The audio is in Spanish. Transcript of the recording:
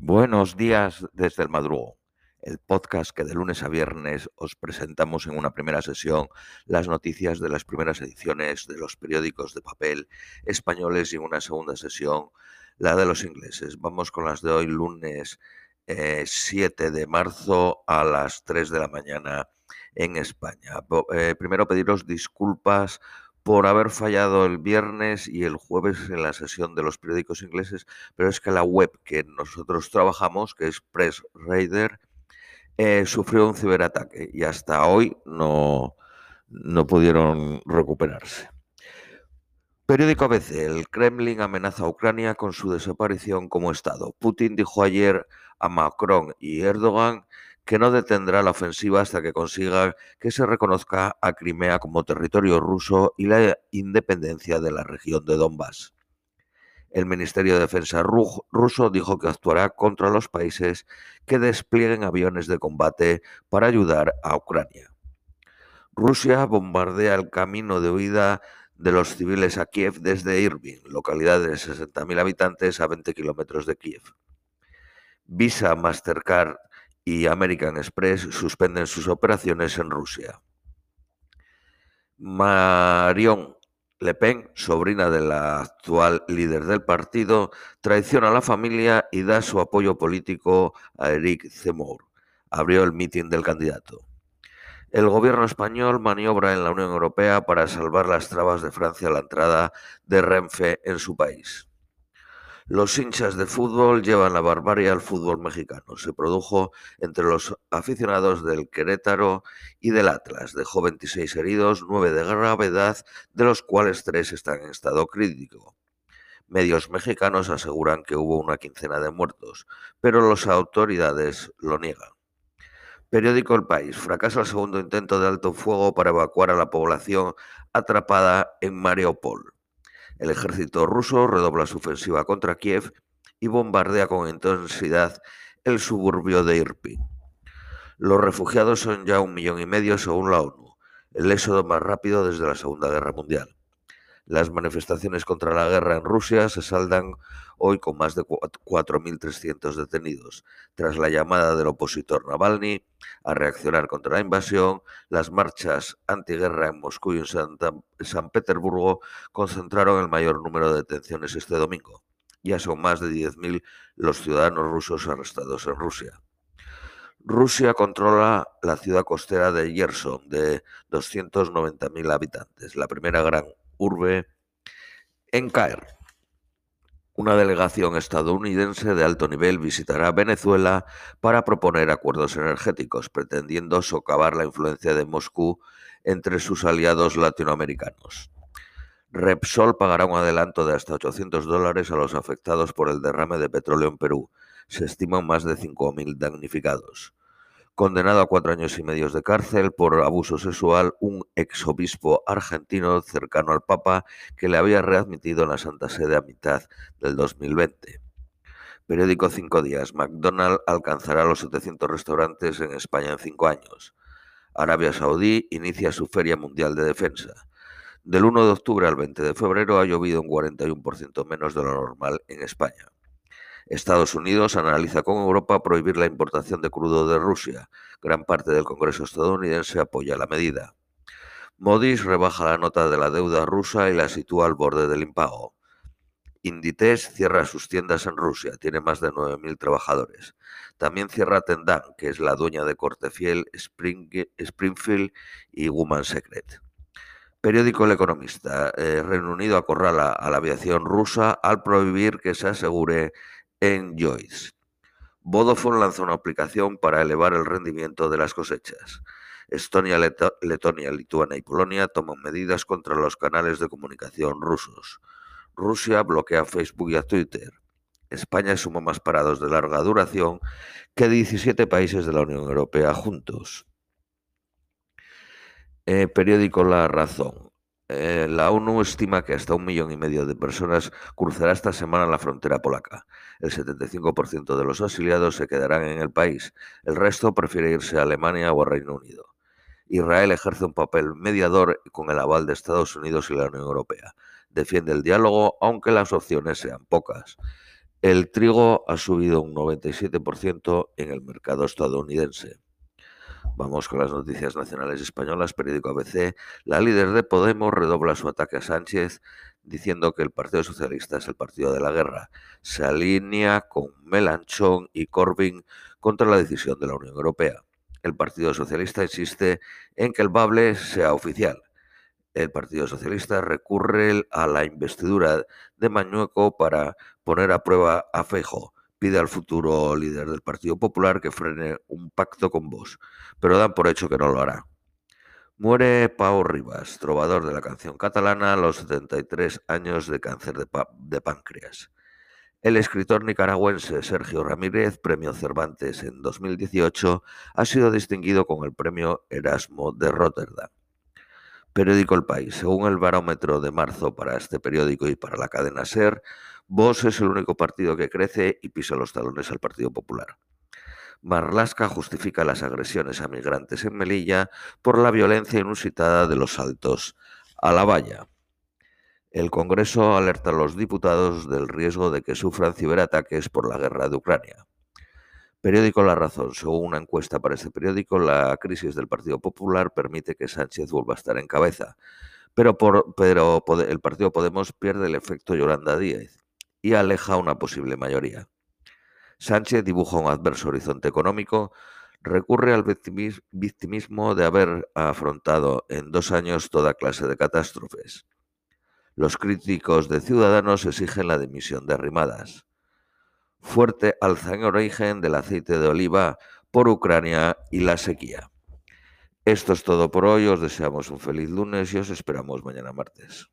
Buenos días desde el madrugo, el podcast que de lunes a viernes os presentamos en una primera sesión las noticias de las primeras ediciones de los periódicos de papel españoles y en una segunda sesión la de los ingleses. Vamos con las de hoy, lunes 7 de marzo a las 3 de la mañana en España. Eh, primero pediros disculpas por haber fallado el viernes y el jueves en la sesión de los periódicos ingleses, pero es que la web que nosotros trabajamos, que es Press Raider, eh, sufrió un ciberataque y hasta hoy no, no pudieron recuperarse. Periódico ABC. El Kremlin amenaza a Ucrania con su desaparición como Estado. Putin dijo ayer a Macron y Erdogan que no detendrá la ofensiva hasta que consiga que se reconozca a Crimea como territorio ruso y la independencia de la región de Donbass. El Ministerio de Defensa ruso dijo que actuará contra los países que desplieguen aviones de combate para ayudar a Ucrania. Rusia bombardea el camino de huida de los civiles a Kiev desde Irving, localidad de 60.000 habitantes a 20 kilómetros de Kiev. Visa, Mastercard y American Express suspenden sus operaciones en Rusia. Marion Le Pen, sobrina de la actual líder del partido, traiciona a la familia y da su apoyo político a Eric Zemmour. Abrió el mitin del candidato. El gobierno español maniobra en la Unión Europea para salvar las trabas de Francia a la entrada de Renfe en su país. Los hinchas de fútbol llevan la barbarie al fútbol mexicano. Se produjo entre los aficionados del Querétaro y del Atlas. Dejó 26 heridos, 9 de gravedad, de los cuales 3 están en estado crítico. Medios mexicanos aseguran que hubo una quincena de muertos, pero las autoridades lo niegan. Periódico El País. Fracasa el segundo intento de alto fuego para evacuar a la población atrapada en Mariupol. El ejército ruso redobla su ofensiva contra Kiev y bombardea con intensidad el suburbio de Irpin. Los refugiados son ya un millón y medio según la ONU, el éxodo más rápido desde la Segunda Guerra Mundial. Las manifestaciones contra la guerra en Rusia se saldan hoy con más de 4.300 detenidos, tras la llamada del opositor Navalny a reaccionar contra la invasión, las marchas antiguerra en Moscú y en San Petersburgo concentraron el mayor número de detenciones este domingo. Ya son más de 10.000 los ciudadanos rusos arrestados en Rusia. Rusia controla la ciudad costera de Yerson, de 290.000 habitantes, la primera gran urbe en caer. Una delegación estadounidense de alto nivel visitará Venezuela para proponer acuerdos energéticos, pretendiendo socavar la influencia de Moscú entre sus aliados latinoamericanos. Repsol pagará un adelanto de hasta 800 dólares a los afectados por el derrame de petróleo en Perú. Se estiman más de 5.000 damnificados condenado a cuatro años y medio de cárcel por abuso sexual, un exobispo argentino cercano al Papa que le había readmitido en la Santa Sede a mitad del 2020. Periódico Cinco Días. McDonald's alcanzará los 700 restaurantes en España en cinco años. Arabia Saudí inicia su Feria Mundial de Defensa. Del 1 de octubre al 20 de febrero ha llovido un 41% menos de lo normal en España. Estados Unidos analiza con Europa prohibir la importación de crudo de Rusia. Gran parte del Congreso estadounidense apoya la medida. Modis rebaja la nota de la deuda rusa y la sitúa al borde del impago. Inditex cierra sus tiendas en Rusia, tiene más de 9.000 trabajadores. También cierra Tendan, que es la dueña de Cortefiel, Springfield y Woman Secret. Periódico El Economista. Eh, Reino Unido acorrala a la aviación rusa al prohibir que se asegure en Joyce. Vodafone lanza una aplicación para elevar el rendimiento de las cosechas. Estonia, Letonia, Lituania y Polonia toman medidas contra los canales de comunicación rusos. Rusia bloquea Facebook y a Twitter. España suma más parados de larga duración que 17 países de la Unión Europea juntos. Eh, periódico La Razón. Eh, la ONU estima que hasta un millón y medio de personas cruzará esta semana la frontera polaca. El 75% de los exiliados se quedarán en el país. El resto prefiere irse a Alemania o a Reino Unido. Israel ejerce un papel mediador con el aval de Estados Unidos y la Unión Europea. Defiende el diálogo, aunque las opciones sean pocas. El trigo ha subido un 97% en el mercado estadounidense. Vamos con las noticias nacionales españolas. Periódico ABC. La líder de Podemos redobla su ataque a Sánchez diciendo que el Partido Socialista es el partido de la guerra. Se alinea con Melanchón y Corbyn contra la decisión de la Unión Europea. El Partido Socialista insiste en que el bable sea oficial. El Partido Socialista recurre a la investidura de Mañueco para poner a prueba a Feijo pide al futuro líder del Partido Popular que frene un pacto con vos, pero dan por hecho que no lo hará. Muere Pau Rivas, trovador de la canción catalana a los 73 años de cáncer de, de páncreas. El escritor nicaragüense Sergio Ramírez, premio Cervantes en 2018, ha sido distinguido con el premio Erasmo de Rotterdam. Periódico El País. Según el barómetro de marzo para este periódico y para la cadena SER, Vox es el único partido que crece y pisa los talones al Partido Popular. Marlasca justifica las agresiones a migrantes en Melilla por la violencia inusitada de los saltos a la valla. El Congreso alerta a los diputados del riesgo de que sufran ciberataques por la guerra de Ucrania. Periódico La Razón. Según una encuesta para este periódico, la crisis del Partido Popular permite que Sánchez vuelva a estar en cabeza. Pero, el Partido Podemos pierde el efecto Yolanda Díez y aleja una posible mayoría. Sánchez dibuja un adverso horizonte económico, recurre al victimismo de haber afrontado en dos años toda clase de catástrofes. Los críticos de Ciudadanos exigen la dimisión de Arrimadas fuerte alza en origen del aceite de oliva por Ucrania y la sequía. Esto es todo por hoy, os deseamos un feliz lunes y os esperamos mañana martes.